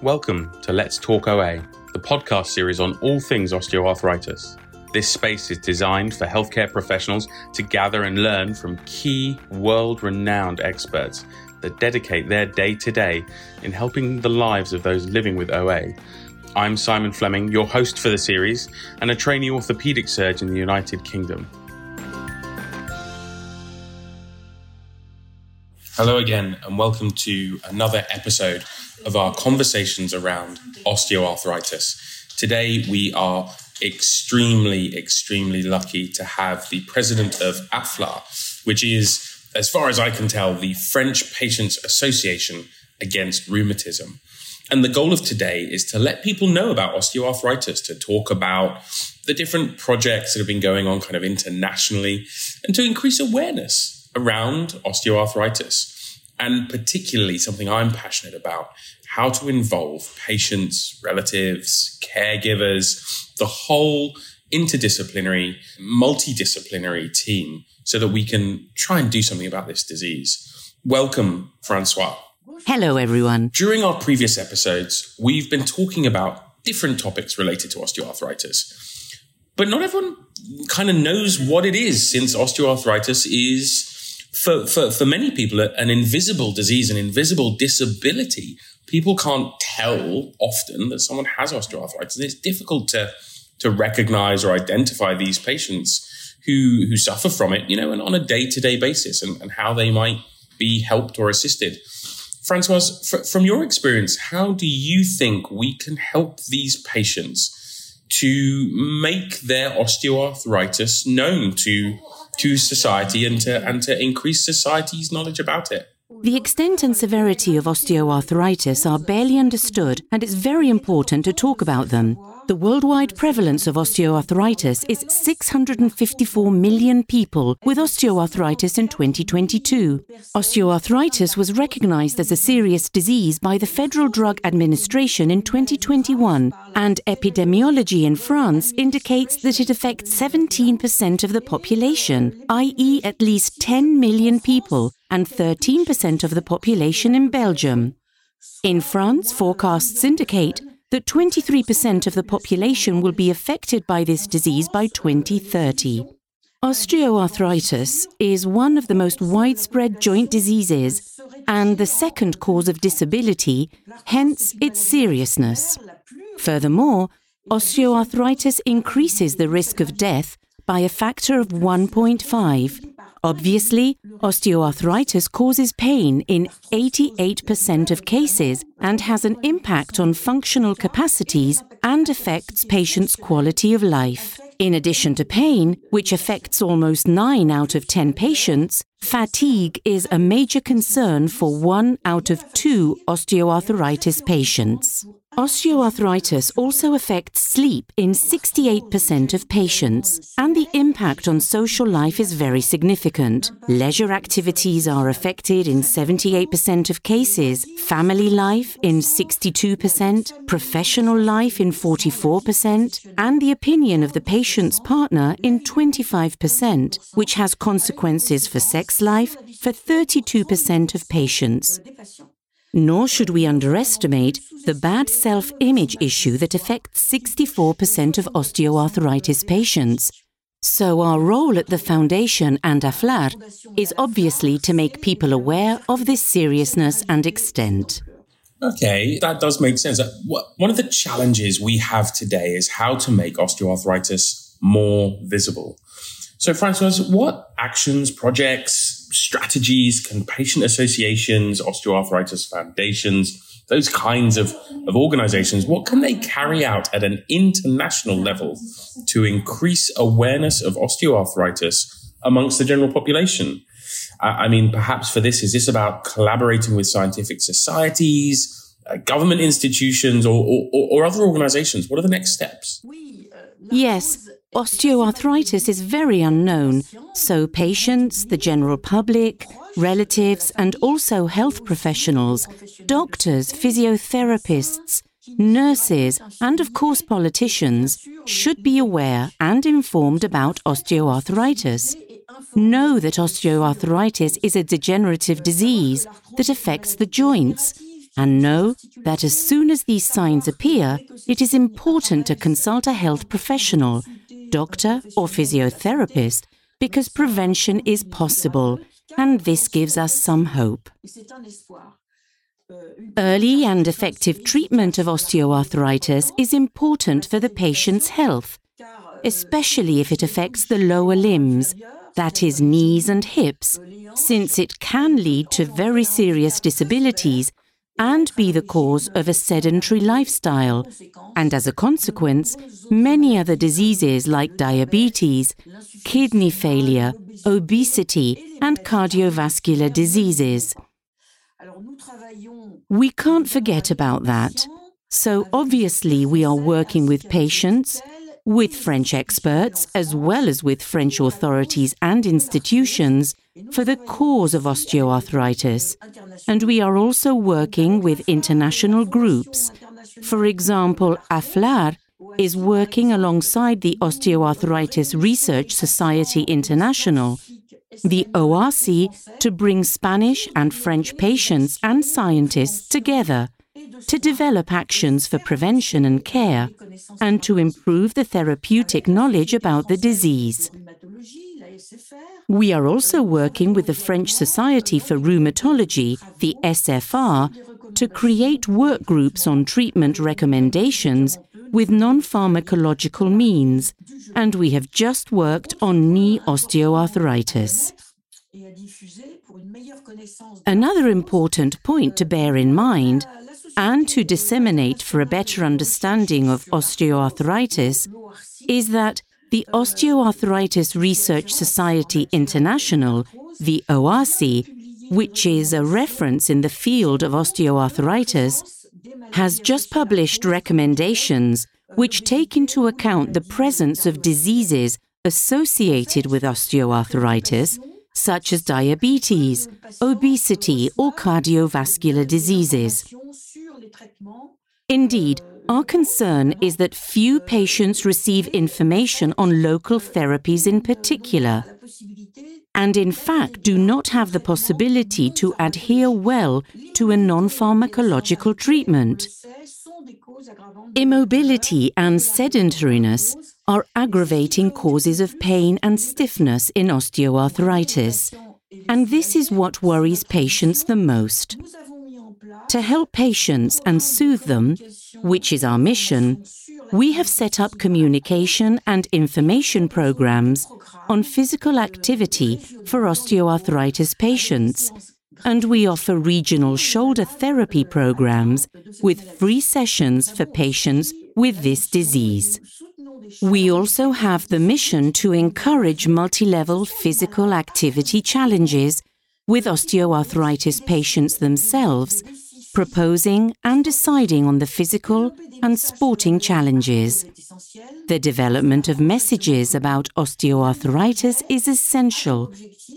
Welcome to Let's Talk OA, the podcast series on all things osteoarthritis. This space is designed for healthcare professionals to gather and learn from key world renowned experts that dedicate their day to day in helping the lives of those living with OA. I'm Simon Fleming, your host for the series, and a trainee orthopedic surgeon in the United Kingdom. Hello again, and welcome to another episode of our conversations around osteoarthritis. Today, we are extremely, extremely lucky to have the president of AFLAR, which is, as far as I can tell, the French Patients Association Against Rheumatism. And the goal of today is to let people know about osteoarthritis, to talk about the different projects that have been going on kind of internationally, and to increase awareness around osteoarthritis and particularly something I'm passionate about how to involve patients, relatives, caregivers, the whole interdisciplinary, multidisciplinary team so that we can try and do something about this disease. Welcome, Francois. Hello, everyone. During our previous episodes, we've been talking about different topics related to osteoarthritis. But not everyone kind of knows what it is since osteoarthritis is for, for, for many people, an invisible disease, an invisible disability. People can't tell often that someone has osteoarthritis. And it's difficult to, to recognize or identify these patients who, who suffer from it, you know, and on a day to day basis and, and how they might be helped or assisted. Francois, from your experience, how do you think we can help these patients to make their osteoarthritis known to to society and to, and to increase society's knowledge about it. The extent and severity of osteoarthritis are barely understood, and it's very important to talk about them. The worldwide prevalence of osteoarthritis is 654 million people with osteoarthritis in 2022. Osteoarthritis was recognized as a serious disease by the Federal Drug Administration in 2021, and epidemiology in France indicates that it affects 17% of the population, i.e., at least 10 million people, and 13% of the population in Belgium. In France, forecasts indicate that 23% of the population will be affected by this disease by 2030. Osteoarthritis is one of the most widespread joint diseases and the second cause of disability, hence its seriousness. Furthermore, osteoarthritis increases the risk of death by a factor of 1.5 Obviously, osteoarthritis causes pain in 88% of cases and has an impact on functional capacities and affects patients' quality of life. In addition to pain, which affects almost 9 out of 10 patients, fatigue is a major concern for 1 out of 2 osteoarthritis patients. Osteoarthritis also affects sleep in 68% of patients, and the impact on social life is very significant. Leisure activities are affected in 78% of cases, family life in 62%, professional life in 44%, and the opinion of the patient's partner in 25%, which has consequences for sex life for 32% of patients. Nor should we underestimate the bad self image issue that affects 64% of osteoarthritis patients. So, our role at the Foundation and AFLAR is obviously to make people aware of this seriousness and extent. Okay, that does make sense. One of the challenges we have today is how to make osteoarthritis more visible. So, Francois, what actions, projects, strategies can patient associations, osteoarthritis foundations, those kinds of, of organizations, what can they carry out at an international level to increase awareness of osteoarthritis amongst the general population? I mean, perhaps for this, is this about collaborating with scientific societies, uh, government institutions, or, or, or other organizations? What are the next steps? Yes, Osteoarthritis is very unknown, so patients, the general public, relatives, and also health professionals, doctors, physiotherapists, nurses, and of course politicians should be aware and informed about osteoarthritis. Know that osteoarthritis is a degenerative disease that affects the joints and know that as soon as these signs appear, it is important to consult a health professional, doctor or physiotherapist, because prevention is possible, and this gives us some hope. Early and effective treatment of osteoarthritis is important for the patient's health, especially if it affects the lower limbs, that is, knees and hips, since it can lead to very serious disabilities and be the cause of a sedentary lifestyle, and as a consequence, many other diseases like diabetes, kidney failure, obesity, and cardiovascular diseases. We can't forget about that. So obviously, we are working with patients, with French experts, as well as with French authorities and institutions for the cause of osteoarthritis. And we are also working with international groups. For example, AFLAR is working alongside the Osteoarthritis Research Society International the OARSI to bring Spanish and French patients and scientists together to develop actions for prevention and care and to improve the therapeutic knowledge about the disease. We are also working with the French Society for Rheumatology, the SFR, to create work groups on treatment recommendations with non pharmacological means, and we have just worked on knee osteoarthritis. Another important point to bear in mind and to disseminate for a better understanding of osteoarthritis is that the Osteoarthritis Research Society International, the OARSI, which is a reference in the field of osteoarthritis, has just published recommendations which take into account the presence of diseases associated with osteoarthritis, such as diabetes, obesity, or cardiovascular diseases. Indeed, our concern is that few patients receive information on local therapies in particular, and in fact do not have the possibility to adhere well to a non pharmacological treatment. Immobility and sedentariness are aggravating causes of pain and stiffness in osteoarthritis, and this is what worries patients the most. To help patients and soothe them, which is our mission, we have set up communication and information programs on physical activity for osteoarthritis patients, and we offer regional shoulder therapy programs with free sessions for patients with this disease. We also have the mission to encourage multi level physical activity challenges with osteoarthritis patients themselves proposing and deciding on the physical and sporting challenges. The development of messages about osteoarthritis is essential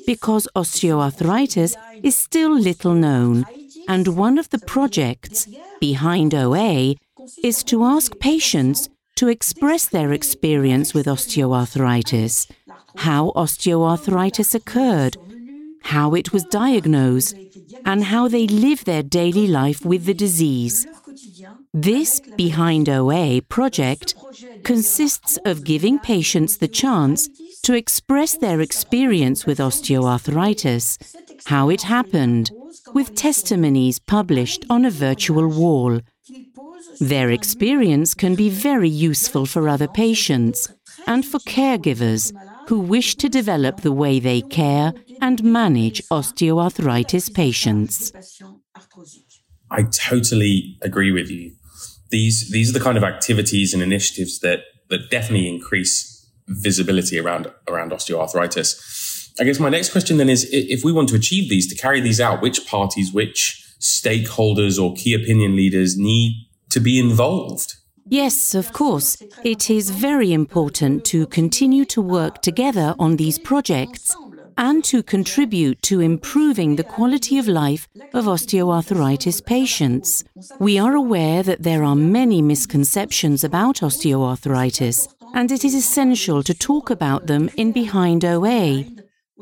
because osteoarthritis is still little known, and one of the projects behind OA is to ask patients to express their experience with osteoarthritis, how osteoarthritis occurred, how it was diagnosed, and how they live their daily life with the disease. This Behind OA project consists of giving patients the chance to express their experience with osteoarthritis, how it happened, with testimonies published on a virtual wall. Their experience can be very useful for other patients and for caregivers who wish to develop the way they care and manage osteoarthritis patients. I totally agree with you. These these are the kind of activities and initiatives that that definitely increase visibility around around osteoarthritis. I guess my next question then is if we want to achieve these, to carry these out, which parties, which stakeholders or key opinion leaders need to be involved? Yes, of course. It is very important to continue to work together on these projects and to contribute to improving the quality of life of osteoarthritis patients. We are aware that there are many misconceptions about osteoarthritis, and it is essential to talk about them in Behind OA.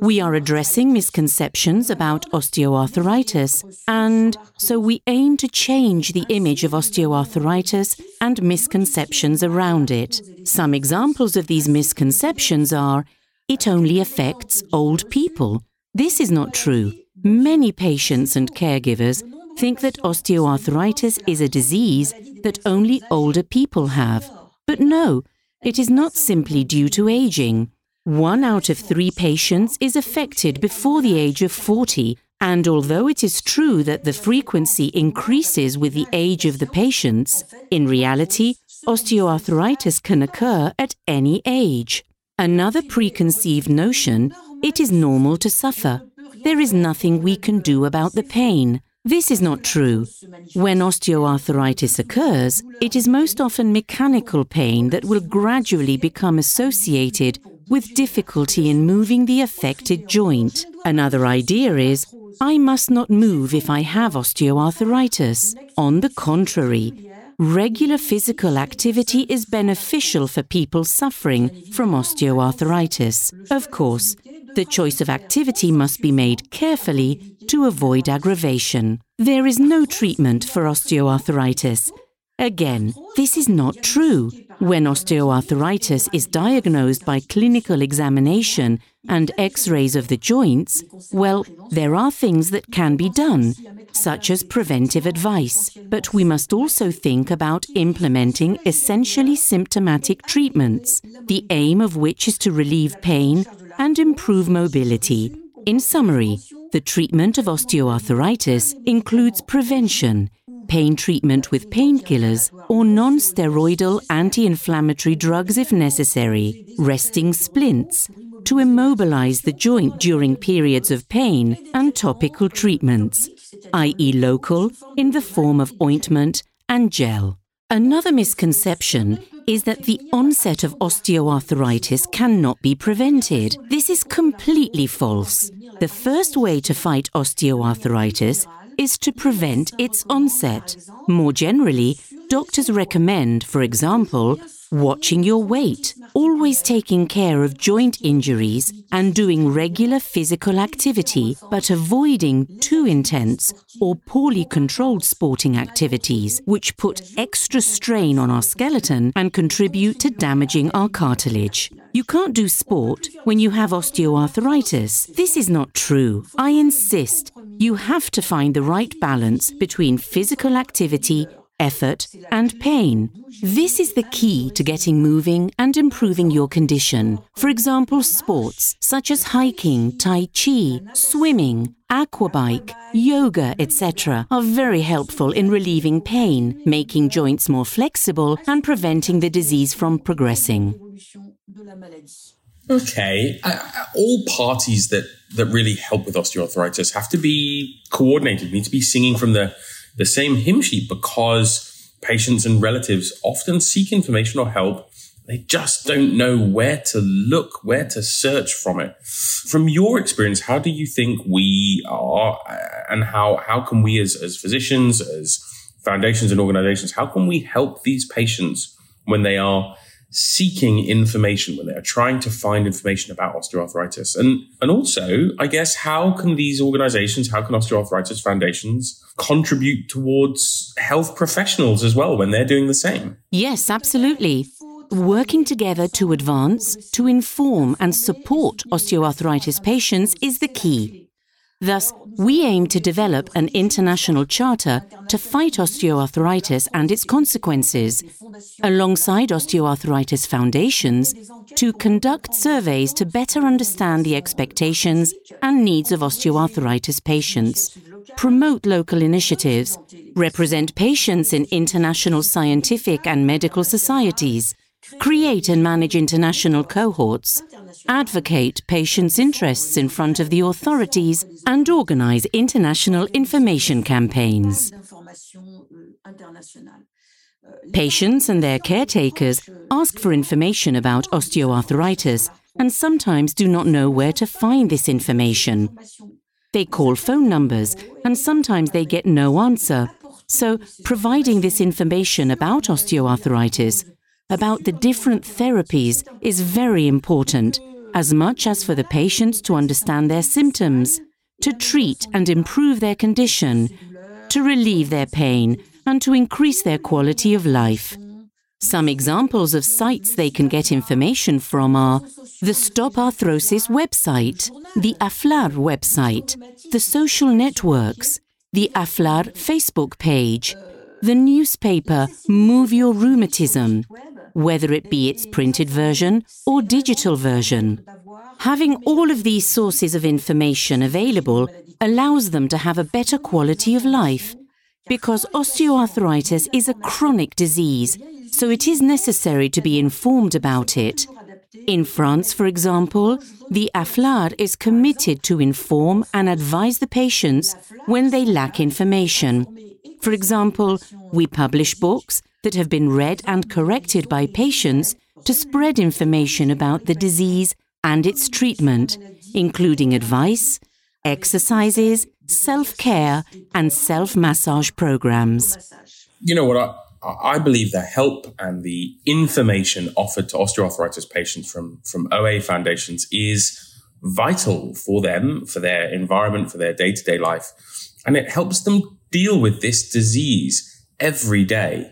We are addressing misconceptions about osteoarthritis, and so we aim to change the image of osteoarthritis and misconceptions around it. Some examples of these misconceptions are it only affects old people. This is not true. Many patients and caregivers think that osteoarthritis is a disease that only older people have. But no, it is not simply due to aging. One out of three patients is affected before the age of 40, and although it is true that the frequency increases with the age of the patients, in reality, osteoarthritis can occur at any age. Another preconceived notion it is normal to suffer. There is nothing we can do about the pain. This is not true. When osteoarthritis occurs, it is most often mechanical pain that will gradually become associated with difficulty in moving the affected joint. Another idea is I must not move if I have osteoarthritis. On the contrary, regular physical activity is beneficial for people suffering from osteoarthritis. Of course, the choice of activity must be made carefully to avoid aggravation. There is no treatment for osteoarthritis. Again, this is not true. When osteoarthritis is diagnosed by clinical examination and x rays of the joints, well, there are things that can be done, such as preventive advice. But we must also think about implementing essentially symptomatic treatments, the aim of which is to relieve pain and improve mobility. In summary, the treatment of osteoarthritis includes prevention, pain treatment with painkillers, or non steroidal anti inflammatory drugs if necessary, resting splints, to immobilize the joint during periods of pain, and topical treatments, i.e., local, in the form of ointment and gel. Another misconception is that the onset of osteoarthritis cannot be prevented. This is completely false. The first way to fight osteoarthritis is to prevent its onset. More generally, doctors recommend, for example, watching your weight, always taking care of joint injuries, and doing regular physical activity, but avoiding too intense or poorly controlled sporting activities, which put extra strain on our skeleton and contribute to damaging our cartilage. You can't do sport when you have osteoarthritis. This is not true. I insist. You have to find the right balance between physical activity effort, and pain. This is the key to getting moving and improving your condition. For example, sports such as hiking, tai chi, swimming, aquabike, yoga, etc., are very helpful in relieving pain, making joints more flexible, and preventing the disease from progressing. Okay, uh, all parties that that really help with osteoarthritis have to be coordinated. Need to be singing from the the same hymn sheet because patients and relatives often seek information or help. They just don't know where to look, where to search from it. From your experience, how do you think we are and how, how can we as, as physicians, as foundations and organizations, how can we help these patients when they are seeking information when they are trying to find information about osteoarthritis. And and also i guess how can these organizations how can osteoarthritis foundations contribute towards health professionals as well when they're doing the same? Yes absolutely. Working together to advance to inform and support osteoarthritis patients is the key Thus, we aim to develop an international charter to fight osteoarthritis and its consequences, alongside osteoarthritis foundations, to conduct surveys to better understand the expectations and needs of osteoarthritis patients, promote local initiatives, represent patients in international scientific and medical societies, create and manage international cohorts, advocate patients' interests in front of the authorities, and organize international information campaigns. Patients and their caretakers ask for information about osteoarthritis and sometimes do not know where to find this information. They call phone numbers and sometimes they get no answer. So, providing this information about osteoarthritis about the different therapies is very important, as much as for the patients to understand their symptoms, to treat and improve their condition, to relieve their pain, and to increase their quality of life. Some examples of sites they can get information from are the Stop Arthrosis website, the AFLAR website, the social networks, the AFLAR Facebook page, the newspaper Move Your Rheumatism, whether it be its printed version or digital version. Having all of these sources of information available allows them to have a better quality of life because osteoarthritis is a chronic disease, so it is necessary to be informed about it. In France, for example, the AFLAR is committed to inform and advise the patients when they lack information. For example, we publish books that have been read and corrected by patients to spread information about the disease and its treatment, including advice, exercises, self care, and self massage programs. You know what? I, I believe the help and the information offered to osteoarthritis patients from, from OA foundations is vital for them, for their environment, for their day to day life. And it helps them deal with this disease every day.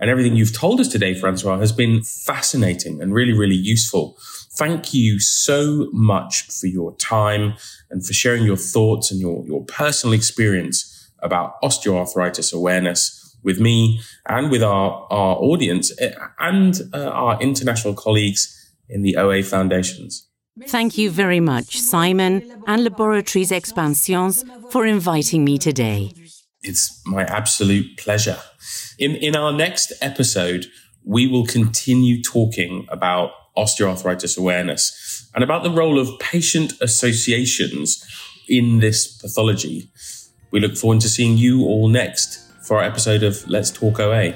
And everything you've told us today, Francois, has been fascinating and really, really useful. Thank you so much for your time and for sharing your thoughts and your, your personal experience about osteoarthritis awareness with me and with our, our audience eh, and uh, our international colleagues in the OA foundations. Thank you very much, Simon and Laboratories Expanscience, for inviting me today. It's my absolute pleasure. In, in our next episode, we will continue talking about osteoarthritis awareness and about the role of patient associations in this pathology. We look forward to seeing you all next for our episode of Let's Talk OA.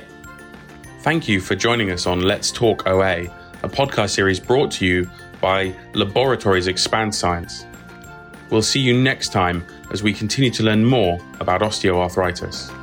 Thank you for joining us on Let's Talk OA, a podcast series brought to you by Laboratories Expanscience. We'll see you next time as we continue to learn more about osteoarthritis.